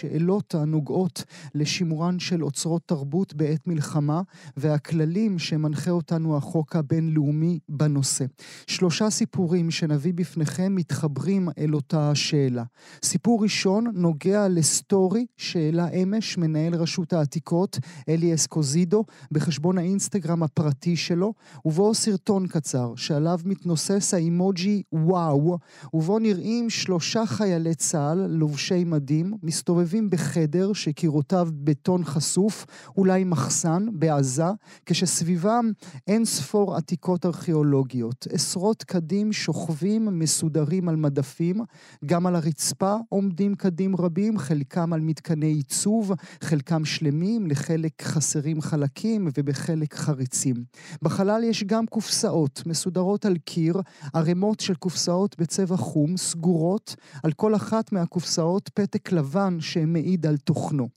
שאלות הנוגעות לשימורן של אוצרות תרבות בעת מלחמה והכללים שמנחה אותנו החוק הבינלאומי בנושא. שלושה סיפורים שנביא בפניכם מתחברים אל אותה השאלה. סיפור ראשון נוגע לסטורי שהעלה אמש מנהל רשות העתיקות אלי אסקוזידו בחשבון האינסטגרם הפרטי שלו, ובו סרטון קצר שעליו מתנוסס האימוג'י וואו, ובו נראים שלושה חיילי צה"ל לובשי מדים מסתובבים מסתובבים בחדר שקירותיו בטון חשוף, אולי מחסן, בעזה, כשסביבם אין ספור עתיקות ארכיאולוגיות. עשרות קדים שוכבים מסודרים על מדפים, גם על הרצפה עומדים קדים רבים, חלקם על מתקני עיצוב, חלקם שלמים, לחלק חסרים חלקים ובחלק חריצים. בחלל יש גם קופסאות מסודרות על קיר, ערימות של קופסאות בצבע חום, סגורות, על כל אחת מהקופסאות פתק לבן שמעיד על תוכנו.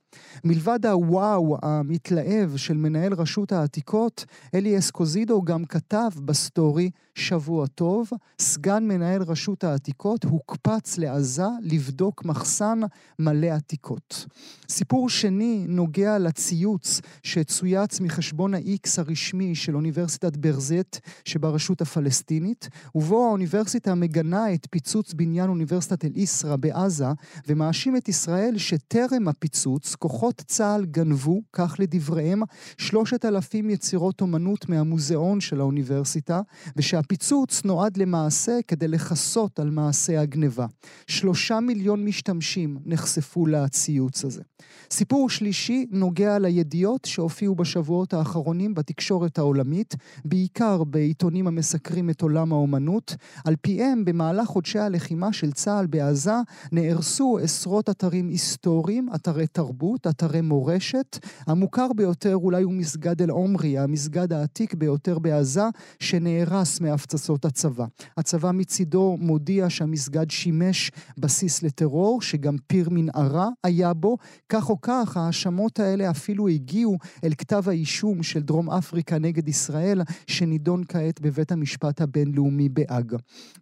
מלבד הוואו המתלהב של מנהל רשות העתיקות, אלי אסקוזידו גם כתב בסטורי שבוע טוב, סגן מנהל רשות העתיקות הוקפץ לעזה לבדוק מחסן מלא עתיקות. סיפור שני נוגע לציוץ שצויץ מחשבון ה-X הרשמי של אוניברסיטת ברזט שברשות הפלסטינית, ובו האוניברסיטה מגנה את פיצוץ בניין אוניברסיטת אל-איסרא בעזה ומאשים את ישראל שטרם הפיצוץ כוחות צה"ל גנבו, כך לדבריהם, שלושת אלפים יצירות אומנות מהמוזיאון של האוניברסיטה, ושהפיצוץ נועד למעשה כדי לכסות על מעשה הגניבה. שלושה מיליון משתמשים נחשפו לציוץ הזה. סיפור שלישי נוגע לידיעות שהופיעו בשבועות האחרונים בתקשורת העולמית, בעיקר בעיתונים המסקרים את עולם האומנות. על פיהם, במהלך חודשי הלחימה של צה"ל בעזה, נהרסו עשרות אתרים היסטוריים, אתרי תרבות, אתרי מורשת. המוכר ביותר אולי הוא מסגד אל-עומרי, המסגד העתיק ביותר בעזה, שנהרס מהפצצות הצבא. הצבא מצידו מודיע שהמסגד שימש בסיס לטרור, שגם פיר מנהרה היה בו. כך או כך, ההאשמות האלה אפילו הגיעו אל כתב האישום של דרום אפריקה נגד ישראל, שנידון כעת בבית המשפט הבינלאומי בהאג.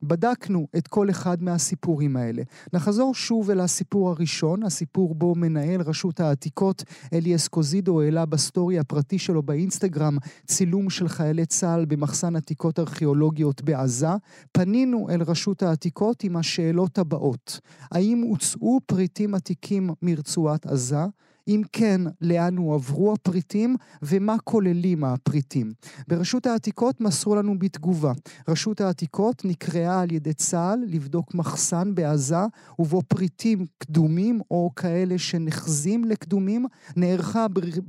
בדקנו את כל אחד מהסיפורים האלה. נחזור שוב אל הסיפור הראשון, הסיפור בו מנהל רשות העתיקות אלי אסקוזידו העלה בסטורי הפרטי שלו באינסטגרם צילום של חיילי צה"ל במחסן עתיקות ארכיאולוגיות בעזה. פנינו אל רשות העתיקות עם השאלות הבאות: האם הוצאו פריטים עתיקים מרצועת עזה? אם כן, לאן הועברו הפריטים ומה כוללים הפריטים. ברשות העתיקות מסרו לנו בתגובה. רשות העתיקות נקראה על ידי צה"ל לבדוק מחסן בעזה ובו פריטים קדומים או כאלה שנחזים לקדומים. נערכה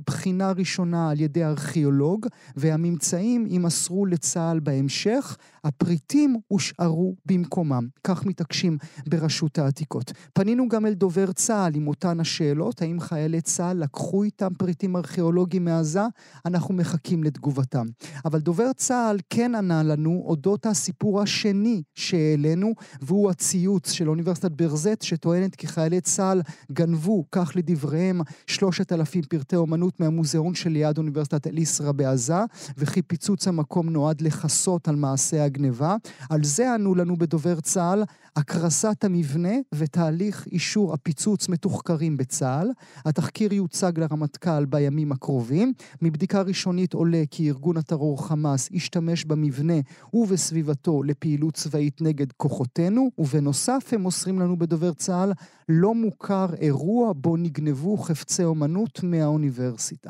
בחינה ראשונה על ידי ארכיאולוג והממצאים יימסרו לצה"ל בהמשך. הפריטים הושארו במקומם. כך מתעקשים ברשות העתיקות. פנינו גם אל דובר צה"ל עם אותן השאלות, האם חיילי צה"ל לקחו איתם פריטים ארכיאולוגיים מעזה, אנחנו מחכים לתגובתם. אבל דובר צה"ל כן ענה לנו אודות הסיפור השני שהעלינו, והוא הציוץ של אוניברסיטת ברזט, שטוענת כי חיילי צה"ל גנבו, כך לדבריהם, שלושת אלפים פרטי אומנות מהמוזיאון שליד אוניברסיטת אל-איסרא בעזה, וכי פיצוץ המקום נועד לכסות על מעשה הגניבה. על זה ענו לנו בדובר צה"ל, הקרסת המבנה ותהליך אישור הפיצוץ מתוחקרים בצה"ל. התחקיר יוצג לרמטכ"ל בימים הקרובים. מבדיקה ראשונית עולה כי ארגון הטרור חמאס השתמש במבנה ובסביבתו לפעילות צבאית נגד כוחותינו, ובנוסף הם מוסרים לנו בדובר צה"ל, לא מוכר אירוע בו נגנבו חפצי אומנות מהאוניברסיטה.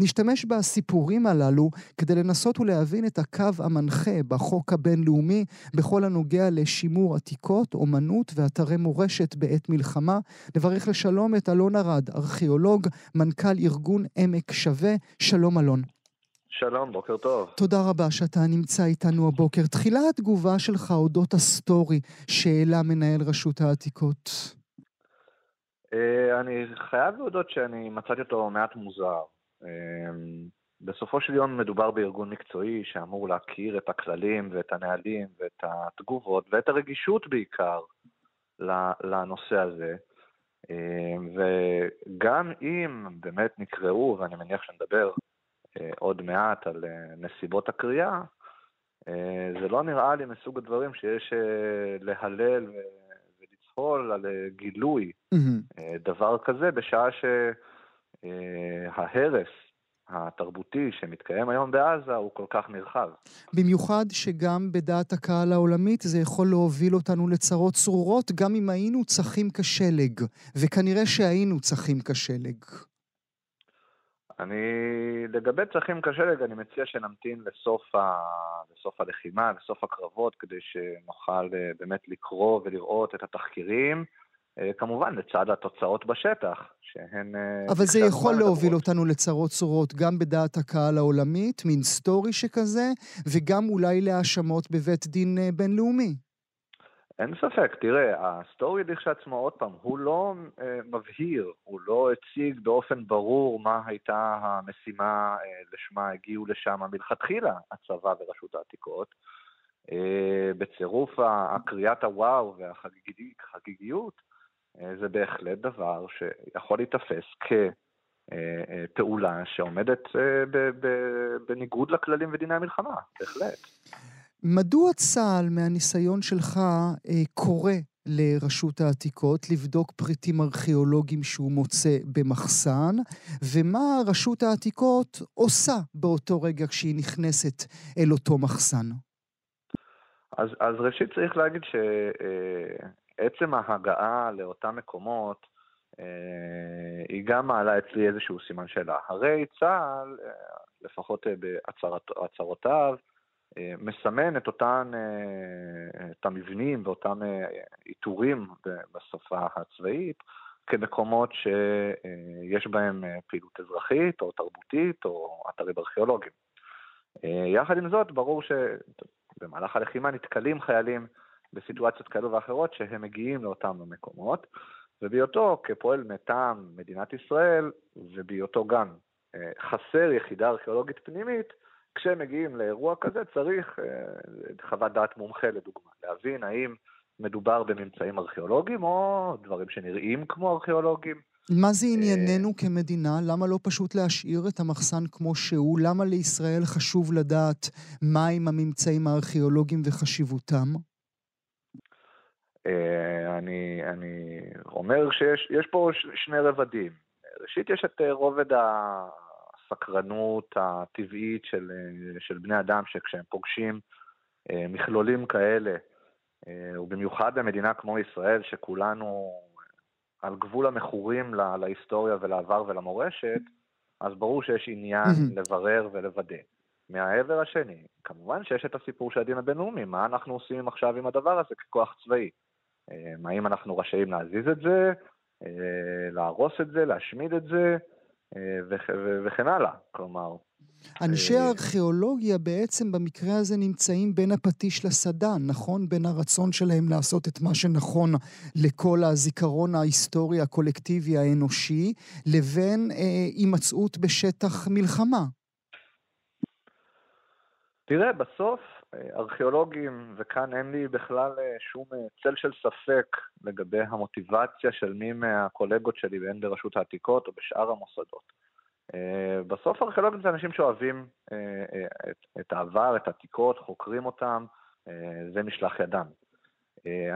נשתמש בסיפורים הללו כדי לנסות ולהבין את הקו המנחה בחוק הבינלאומי בכל הנוגע לשימור עתיקות, אומנות ואתרי מורשת בעת מלחמה. נברך לשלום את אלון ארד, ארכיאולוג, מנכ"ל ארגון עמק שווה. שלום אלון. שלום, בוקר טוב. תודה רבה שאתה נמצא איתנו הבוקר. תחילה התגובה שלך אודות הסטורי שהעלה מנהל רשות העתיקות. אני חייב להודות שאני מצאתי אותו מעט מוזר. בסופו של יום מדובר בארגון מקצועי שאמור להכיר את הכללים ואת הנהלים ואת התגובות ואת הרגישות בעיקר לנושא הזה. וגם אם באמת נקראו, ואני מניח שנדבר עוד מעט על נסיבות הקריאה, זה לא נראה לי מסוג הדברים שיש להלל ולצהול על גילוי mm-hmm. דבר כזה, בשעה שההרס התרבותי שמתקיים היום בעזה הוא כל כך נרחב. במיוחד שגם בדעת הקהל העולמית זה יכול להוביל אותנו לצרות צרורות, גם אם היינו צחים כשלג, וכנראה שהיינו צחים כשלג. אני, לגבי צחים כשלג, אני מציע שנמתין לסוף, ה... לסוף הלחימה, לסוף הקרבות, כדי שנוכל אה, באמת לקרוא ולראות את התחקירים. אה, כמובן, לצד התוצאות בשטח, שהן... אה, אבל זה יכול להוביל אותנו לצרות צרורות, גם בדעת הקהל העולמית, מין סטורי שכזה, וגם אולי להאשמות בבית דין אה, בינלאומי. אין ספק, תראה, הסטורי לכשעצמו, עוד פעם, הוא לא אה, מבהיר, הוא לא הציג באופן ברור מה הייתה המשימה אה, לשמה הגיעו לשם מלכתחילה הצבא ורשות העתיקות. אה, בצירוף הקריאת הוואו והחגיגיות, זה בהחלט דבר שיכול להיתפס כפעולה שעומדת אה, בניגוד לכללים ודיני המלחמה, בהחלט. מדוע צה"ל, מהניסיון שלך, אה, קורא לרשות העתיקות לבדוק פריטים ארכיאולוגיים שהוא מוצא במחסן, ומה רשות העתיקות עושה באותו רגע כשהיא נכנסת אל אותו מחסן? אז, אז ראשית צריך להגיד ש... עצם ההגעה לאותם מקומות, אה, היא גם מעלה אצלי איזשהו סימן שאלה. הרי צה"ל, אה, לפחות אה, בהצהרותיו, מסמן את אותן, את המבנים ואותם עיטורים בשפה הצבאית כמקומות שיש בהם פעילות אזרחית או תרבותית או אתרים ארכיאולוגיים. יחד עם זאת, ברור שבמהלך הלחימה נתקלים חיילים בסיטואציות כאלו ואחרות שהם מגיעים לאותם המקומות, ובהיותו כפועל מטעם מדינת ישראל, ובהיותו גם אה, חסר יחידה ארכיאולוגית פנימית, כשהם מגיעים לאירוע כזה צריך אה, חוות דעת מומחה לדוגמה, להבין האם מדובר בממצאים ארכיאולוגיים או דברים שנראים כמו ארכיאולוגיים. מה זה ענייננו אה, כמדינה? למה לא פשוט להשאיר את המחסן כמו שהוא? למה לישראל חשוב לדעת מהם הממצאים הארכיאולוגיים וחשיבותם? אה, אני, אני אומר שיש פה שני רבדים. ראשית, יש את אה, רובד הסקרנות הטבעית של, אה, של בני אדם, שכשהם פוגשים מכלולים כאלה, ובמיוחד במדינה כמו ישראל, שכולנו על גבול המכורים לה, להיסטוריה ולעבר ולמורשת, אז ברור שיש עניין לברר ולוודא. מהעבר השני, כמובן שיש את הסיפור של הדין הבינלאומי, מה אנחנו עושים עכשיו עם הדבר הזה ככוח צבאי? אה, האם אנחנו רשאים להזיז את זה, אה, להרוס את זה, להשמיד את זה, אה, וכן הלאה. כלומר... אנשי הארכיאולוגיה בעצם במקרה הזה נמצאים בין הפטיש לסדן, נכון? בין הרצון שלהם לעשות את מה שנכון לכל הזיכרון ההיסטורי הקולקטיבי האנושי, לבין אה, הימצאות בשטח מלחמה. תראה, בסוף ארכיאולוגים, וכאן אין לי בכלל אה, שום אה, צל של ספק לגבי המוטיבציה של מי מהקולגות שלי, והן ברשות העתיקות או בשאר המוסדות. אה, בסוף ארכיאולוגים זה אנשים שאוהבים את העבר, את העתיקות, חוקרים אותם, זה משלח ידם.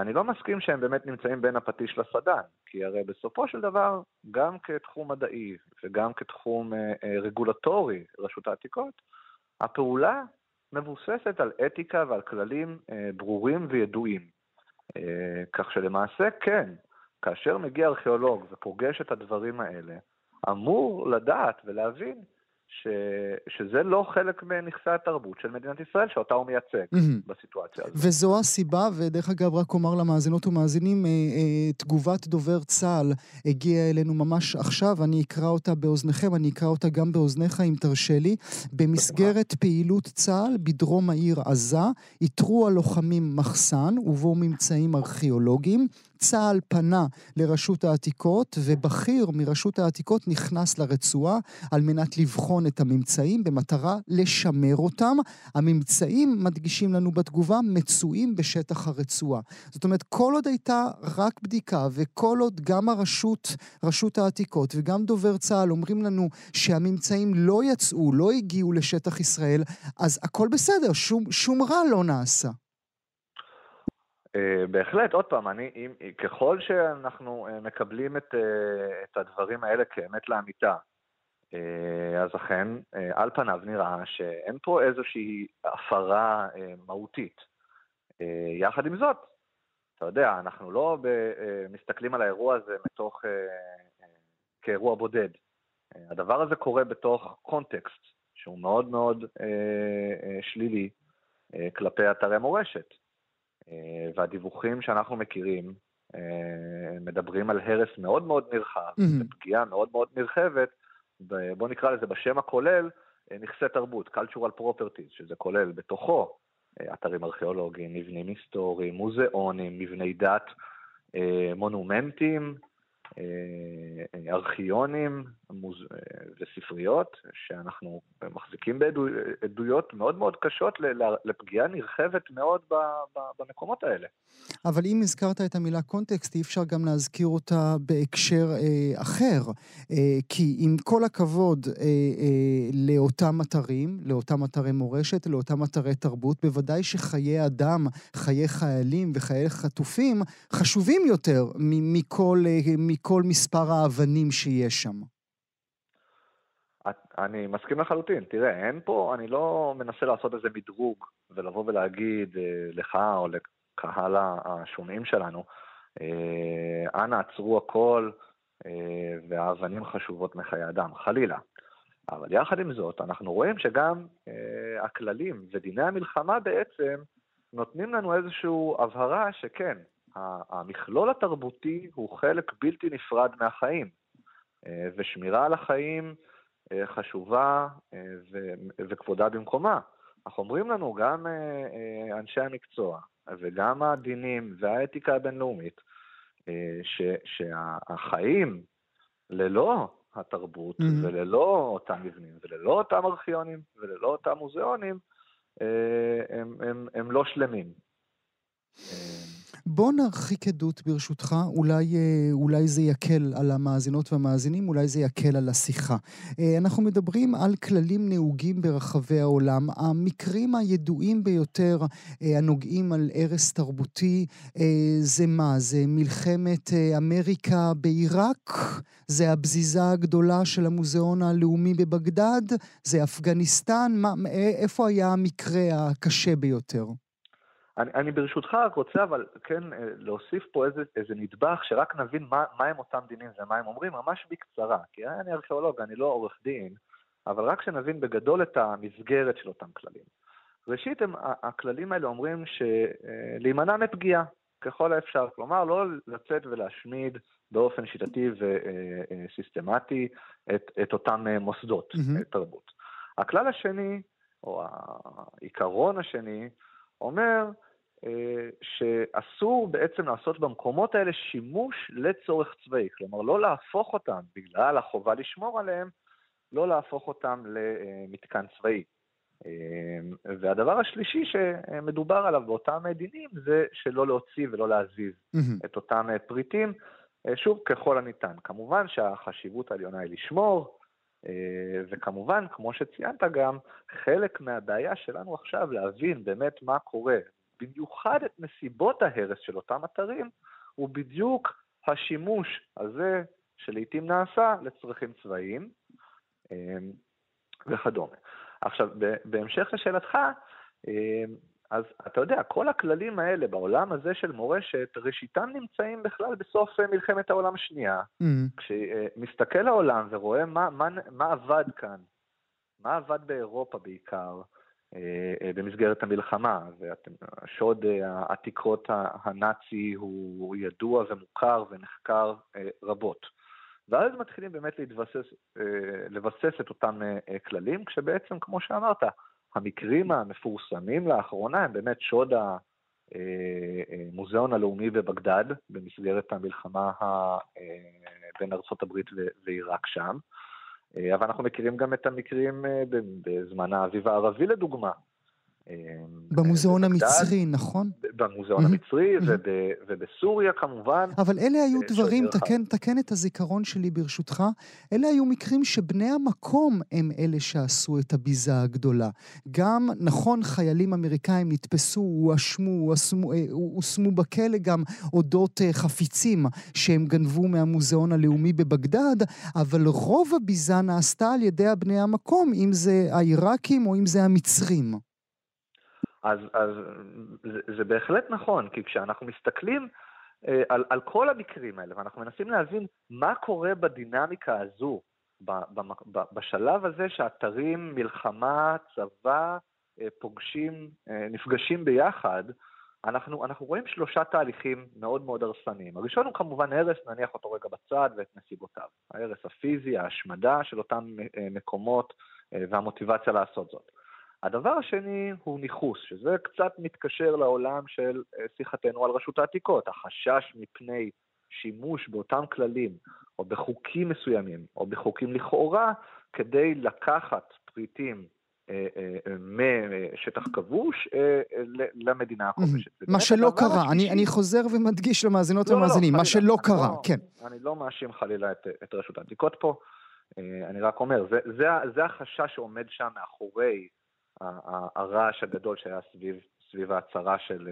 אני לא מסכים שהם באמת נמצאים בין הפטיש לסדן, כי הרי בסופו של דבר, גם כתחום מדעי וגם כתחום רגולטורי, רשות העתיקות, הפעולה מבוססת על אתיקה ועל כללים אה, ברורים וידועים. אה, כך שלמעשה כן, כאשר מגיע ארכיאולוג ופוגש את הדברים האלה, אמור לדעת ולהבין ש, שזה לא חלק מנכסי התרבות של מדינת ישראל, שאותה הוא מייצג mm-hmm. בסיטואציה הזאת. וזו הסיבה, ודרך אגב, רק אומר למאזינות ומאזינים, אה, אה, תגובת דובר צה"ל הגיעה אלינו ממש עכשיו, אני אקרא אותה באוזניכם, אני אקרא אותה גם באוזניך, אם תרשה לי. במסגרת פעילות צה"ל בדרום העיר עזה, איתרו הלוחמים מחסן ובו ממצאים ארכיאולוגיים. צה"ל פנה לרשות העתיקות, ובכיר מרשות העתיקות נכנס לרצועה על מנת לבחון את הממצאים במטרה לשמר אותם. הממצאים, מדגישים לנו בתגובה, מצויים בשטח הרצועה. זאת אומרת, כל עוד הייתה רק בדיקה, וכל עוד גם הרשות, רשות העתיקות וגם דובר צה"ל אומרים לנו שהממצאים לא יצאו, לא הגיעו לשטח ישראל, אז הכל בסדר, שום, שום רע לא נעשה. Uh, בהחלט, עוד פעם, אני, אם, ככל שאנחנו uh, מקבלים את, uh, את הדברים האלה כאמת לאמיתה, אז אכן, על פניו נראה שאין פה איזושהי הפרה מהותית. יחד עם זאת, אתה יודע, אנחנו לא מסתכלים על האירוע הזה מתוך, כאירוע בודד. הדבר הזה קורה בתוך קונטקסט שהוא מאוד מאוד שלילי כלפי אתרי מורשת. והדיווחים שאנחנו מכירים מדברים על הרס מאוד מאוד נרחב, mm-hmm. ופגיעה מאוד מאוד נרחבת בוא נקרא לזה בשם הכולל, אה, נכסי תרבות, cultural properties, שזה כולל בתוכו אה, אתרים ארכיאולוגיים, מבנים היסטוריים, מוזיאונים, מבני דת, אה, מונומנטים, אה, ארכיונים וספריות, שאנחנו מחזיקים בעדויות מאוד מאוד קשות לפגיעה נרחבת מאוד במקומות האלה. אבל אם הזכרת את המילה קונטקסט, אי אפשר גם להזכיר אותה בהקשר אה, אחר. אה, כי עם כל הכבוד אה, אה, לאותם אתרים, לאותם אתרי מורשת, לאותם אתרי תרבות, בוודאי שחיי אדם, חיי חיילים וחיי חטופים, חשובים יותר מכל... אה, מכל מספר האבנים שיש שם. אני מסכים לחלוטין. תראה, אין פה, אני לא מנסה לעשות איזה מדרוג ולבוא ולהגיד אה, לך או לקהל השומעים שלנו, אה, אנא עצרו הכל אה, והאבנים חשובות מחיי אדם, חלילה. אבל יחד עם זאת, אנחנו רואים שגם הכללים ודיני המלחמה בעצם נותנים לנו איזושהי הבהרה שכן, המכלול התרבותי הוא חלק בלתי נפרד מהחיים, ושמירה על החיים חשובה אה, וכבודה במקומה. אנחנו אומרים לנו, גם אנשי המקצוע וגם הדינים והאתיקה הבינלאומית, שהחיים ללא התרבות mm-hmm. וללא אותם מבנים וללא אותם ארכיונים וללא אותם מוזיאונים, הם, הם, הם לא שלמים. בוא נרחיק עדות ברשותך, אולי, אה, אולי זה יקל על המאזינות והמאזינים, אולי זה יקל על השיחה. אה, אנחנו מדברים על כללים נהוגים ברחבי העולם. המקרים הידועים ביותר אה, הנוגעים על הרס תרבותי, זה מה? זה מלחמת אמריקה בעיראק? זה הבזיזה הגדולה של המוזיאון הלאומי בבגדד? זה אפגניסטן? מה, איפה היה המקרה הקשה ביותר? אני, אני ברשותך רק רוצה אבל כן אה, להוסיף פה איזה, איזה נדבך שרק נבין מה, מה הם אותם דינים ומה הם אומרים ממש בקצרה, כי אני ארכיאולוג, אני לא עורך דין, אבל רק שנבין בגדול את המסגרת של אותם כללים. ראשית, הם, הכללים האלה אומרים שלהימנע מפגיעה ככל האפשר, כלומר לא לצאת ולהשמיד באופן שיטתי וסיסטמטי אה, את, את אותם אה, מוסדות mm-hmm. תרבות. הכלל השני, או העיקרון השני, אומר אה, שאסור בעצם לעשות במקומות האלה שימוש לצורך צבאי, כלומר לא להפוך אותם, בגלל החובה לשמור עליהם, לא להפוך אותם למתקן צבאי. אה, והדבר השלישי שמדובר עליו באותם דינים זה שלא להוציא ולא להזיז mm-hmm. את אותם פריטים, אה, שוב, ככל הניתן. כמובן שהחשיבות העליונה היא לשמור, וכמובן, כמו שציינת גם, חלק מהבעיה שלנו עכשיו להבין באמת מה קורה במיוחד את נסיבות ההרס של אותם אתרים, הוא בדיוק השימוש הזה שלעיתים נעשה לצרכים צבאיים אמ, וכדומה. עכשיו, בהמשך לשאלתך, אמ, אז אתה יודע, כל הכללים האלה בעולם הזה של מורשת, ראשיתם נמצאים בכלל בסוף מלחמת העולם השנייה. Mm. כשמסתכל העולם ורואה מה, מה, מה עבד כאן, מה עבד באירופה בעיקר, אה, אה, במסגרת המלחמה, והשוד אה, העתיקות הנאצי הוא ידוע ומוכר ונחקר רבות. ואז מתחילים באמת להתבסס, לבסס את אותם כללים, כשבעצם, כמו שאמרת, המקרים המפורסמים לאחרונה הם באמת שוד המוזיאון הלאומי בבגדד, במסגרת המלחמה בין ארצות הברית ועיראק שם. אבל אנחנו מכירים גם את המקרים בזמן האביב הערבי לדוגמה, במוזיאון המצרי, נכון? במוזיאון המצרי ובסוריה כמובן. אבל אלה היו דברים, תקן את הזיכרון שלי ברשותך, אלה היו מקרים שבני המקום הם אלה שעשו את הביזה הגדולה. גם, נכון, חיילים אמריקאים נתפסו, הואשמו, הושמו בכלא גם אודות אה, חפיצים שהם גנבו מהמוזיאון הלאומי בבגדד, אבל רוב הביזה נעשתה על ידי הבני המקום, אם זה העיראקים או אם זה המצרים. אז, אז זה, זה בהחלט נכון, כי כשאנחנו מסתכלים אה, על, על כל המקרים האלה, ואנחנו מנסים להבין מה קורה בדינמיקה הזו, ב, ב, ב, בשלב הזה שאתרים, מלחמה, צבא, אה, פוגשים, אה, נפגשים ביחד, אנחנו, אנחנו רואים שלושה תהליכים מאוד מאוד הרסניים. הראשון הוא כמובן הרס, נניח אותו רגע בצד ואת נסיבותיו. ההרס הפיזי, ההשמדה של אותם אה, מקומות אה, והמוטיבציה לעשות זאת. הדבר השני הוא ניכוס, שזה קצת מתקשר לעולם של אה, שיחתנו על רשות העתיקות, החשש מפני שימוש באותם כללים, או בחוקים מסוימים, או בחוקים לכאורה, כדי לקחת פריטים אה, אה, משטח כבוש למדינה הכובשת. מה שלא קרה, אני, אני חוזר ומדגיש למאזינות לא, ולמאזינים, לא, מה שלא קרה, לא, כן. אני לא מאשים חלילה את, את רשות העתיקות פה, אני רק אומר, זה, זה, זה החשש שעומד שם מאחורי הרעש הגדול שהיה סביב, סביב ההצהרה של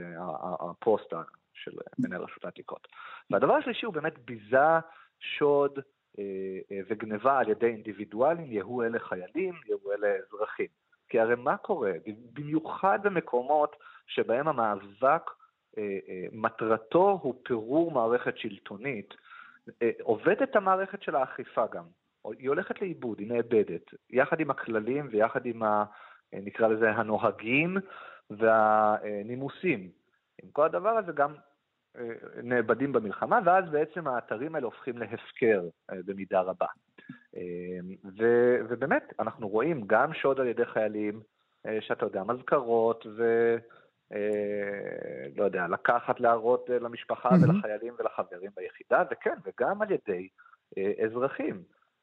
הפוסט של מנהל רשות העתיקות. והדבר השלישי הוא באמת ביזה, שוד אה, אה, וגניבה על ידי אינדיבידואלים, יהיו אלה חיילים, יהיו אלה אזרחים. כי הרי מה קורה? במיוחד במקומות שבהם המאבק, אה, מטרתו הוא פירור מערכת שלטונית, עובדת המערכת של האכיפה גם. היא הולכת לאיבוד, היא נאבדת, יחד עם הכללים ויחד עם ה... נקרא לזה הנוהגים והנימוסים. עם כל הדבר הזה גם אה, נאבדים במלחמה, ואז בעצם האתרים האלה הופכים להפקר אה, במידה רבה. אה, ו, ובאמת, אנחנו רואים גם שוד על ידי חיילים, שאתה יודע, מזכרות, ו... לא יודע, לקחת, להראות למשפחה. ולחיילים ולחברים ביחידה, וכן, וגם על ידי אזרחים.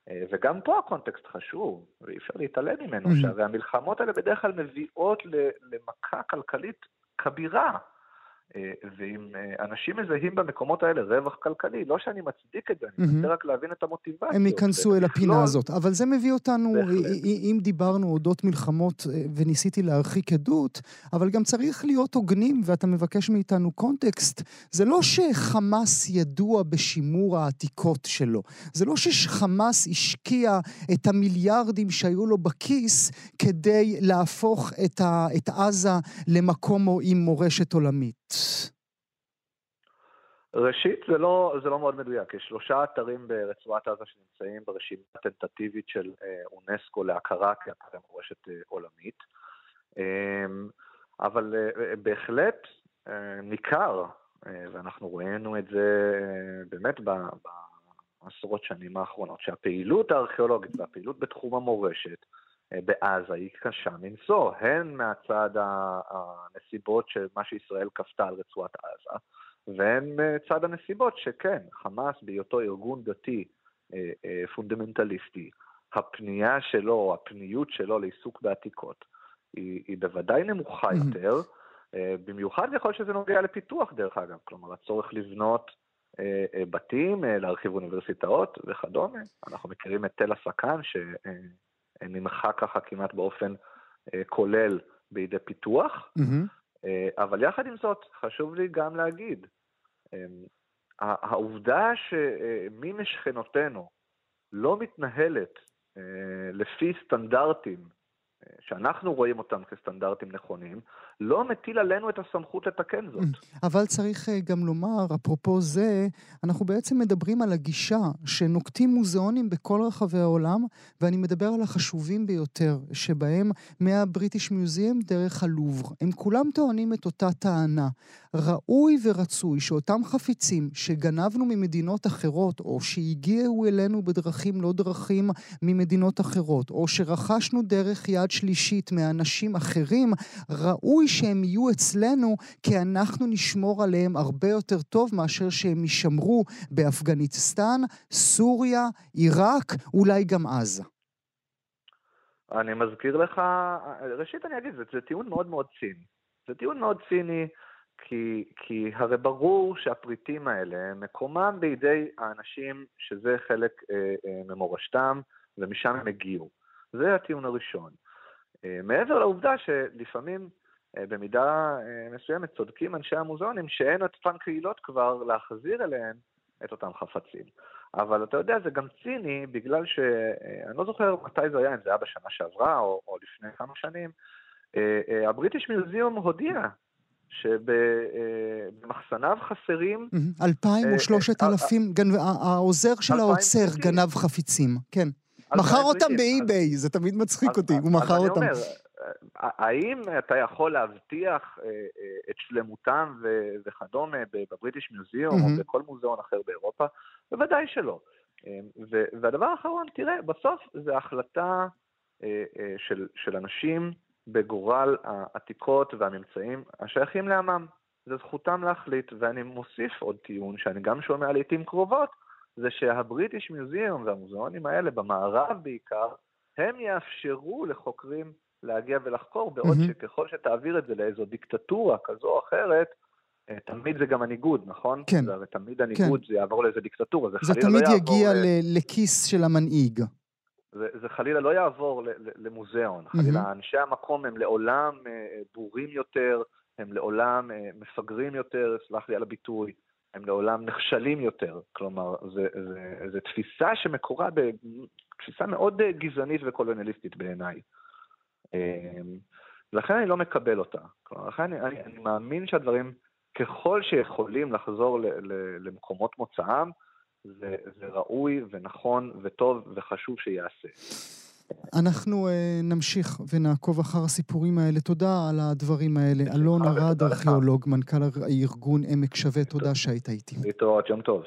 אה, וגם פה הקונטקסט חשוב, ואי אפשר להתעלם ממנו, mm-hmm. שהרי המלחמות האלה בדרך כלל מביאות למכה כלכלית כבירה. אה, ואם אה, אנשים מזהים במקומות האלה רווח כלכלי, לא שאני מצדיק את זה, אני מנסה רק להבין את המוטיבציות. הם ייכנסו אל הפינה הזאת. אבל זה מביא אותנו, אם דיברנו אודות מלחמות אה, וניסיתי להרחיק עדות, אבל גם צריך להיות הוגנים, ואתה מבקש מאיתנו קונטקסט. זה לא שחמאס ידוע בשימור העתיקות שלו. זה לא שחמאס השקיע את המיליארדים שהיו לו בכיס כדי להפוך את עזה למקום עם מורשת עולמית. ראשית, זה לא, זה לא מאוד מדויק. יש שלושה אתרים ברצועת עזה שנמצאים ברשימה הטנטטיבית של אה, אונסקו להכרה כאתרי מורשת אה, עולמית. אה, אבל אה, בהחלט ניכר, ואנחנו ראינו את זה באמת בעשרות שנים האחרונות, שהפעילות הארכיאולוגית והפעילות בתחום המורשת בעזה היא קשה מנשוא, הן מהצד הנסיבות של מה שישראל כפתה על רצועת עזה, והן מצד הנסיבות שכן, חמאס בהיותו ארגון דתי אה, אה, פונדמנטליסטי, הפנייה שלו, הפניות שלו לעיסוק בעתיקות, היא, היא בוודאי נמוכה יותר, במיוחד ככל שזה נוגע לפיתוח דרך אגב, כלומר הצורך לבנות בתים, להרחיב אוניברסיטאות וכדומה. אנחנו מכירים את תל הסקן, ש... נמחק ככה כמעט באופן אה, כולל בידי פיתוח. Mm-hmm. אבל יחד עם זאת, חשוב לי גם להגיד, אה, העובדה שמי משכנותינו לא מתנהלת לפי סטנדרטים שאנחנו רואים אותם כסטנדרטים נכונים, לא מטיל עלינו את הסמכות לתקן זאת. אבל צריך אה, גם לומר, אפרופו זה, אנחנו בעצם מדברים על הגישה שנוקטים מוזיאונים בכל רחבי העולם, ואני מדבר על החשובים ביותר, שבהם מהבריטיש מיוזיאם דרך הלובר. הם כולם טוענים את אותה טענה. ראוי ורצוי שאותם חפיצים שגנבנו ממדינות אחרות, או שהגיעו אלינו בדרכים לא דרכים ממדינות אחרות, או שרכשנו דרך יד יד שלישית מאנשים אחרים, ראוי שהם יהיו אצלנו, כי אנחנו נשמור עליהם הרבה יותר טוב מאשר שהם יישמרו באפגניסטן, סוריה, עיראק, אולי גם עזה. אני מזכיר לך, ראשית אני אגיד, זה, זה טיעון מאוד מאוד ציני. זה טיעון מאוד ציני, כי, כי הרי ברור שהפריטים האלה, מקומם בידי האנשים שזה חלק אה, אה, ממורשתם, ומשם הם הגיעו. זה הטיעון הראשון. אה, מעבר לעובדה שלפעמים, אה, במידה אה, מסוימת, צודקים אנשי המוזיאונים שאין אותן קהילות כבר להחזיר אליהן את אותם חפצים. אבל אתה יודע, זה גם ציני, בגלל שאני לא זוכר מתי זה היה, אם זה היה בשנה שעברה או, או לפני כמה שנים, הבריטיש מיוזיאום הודיע שבמחסניו חסרים... אלפיים או שלושת אלפים, העוזר של האוצר גנב חפיצים, כן. מכר אותם באי-ביי, זה תמיד מצחיק אותי, הוא מכר אותם. האם אתה יכול להבטיח את שלמותם וכדומה בבריטיש מיוזיאום או בכל מוזיאון אחר באירופה? בוודאי שלא. והדבר האחרון, תראה, בסוף זו החלטה של אנשים בגורל העתיקות והממצאים השייכים לעמם. זו זכותם להחליט, ואני מוסיף עוד טיעון שאני גם שומע לעיתים קרובות, זה שהבריטיש מיוזיאום והמוזיאונים האלה, במערב בעיקר, הם יאפשרו לחוקרים להגיע ולחקור, בעוד mm-hmm. שככל שתעביר את זה לאיזו דיקטטורה כזו או אחרת, אה, תמיד זה גם הניגוד, נכון? כן. זה תמיד הניגוד, כן. זה יעבור לאיזו דיקטטורה. זה, זה תמיד לא יגיע ל... לכיס של המנהיג. זה, זה חלילה לא יעבור למוזיאון, חלילה mm-hmm. אנשי המקום הם לעולם אה, בורים יותר, הם לעולם אה, מפגרים יותר, סלח לי על הביטוי, הם לעולם נכשלים יותר. כלומר, זו תפיסה שמקורה בתפיסה מאוד אה, גזענית וקולוניאליסטית בעיניי. לכן אני לא מקבל אותה. כלומר, לכן אני, אני, אני מאמין שהדברים, ככל שיכולים לחזור ל, ל, למקומות מוצאם, זה, זה ראוי ונכון וטוב וחשוב שיעשה. אנחנו uh, נמשיך ונעקוב אחר הסיפורים האלה. תודה על הדברים האלה. אלון ארד, ארכיאולוג, מנכ"ל הארגון עמק שווה, תודה שהיית איתי. להתראות, יום טוב.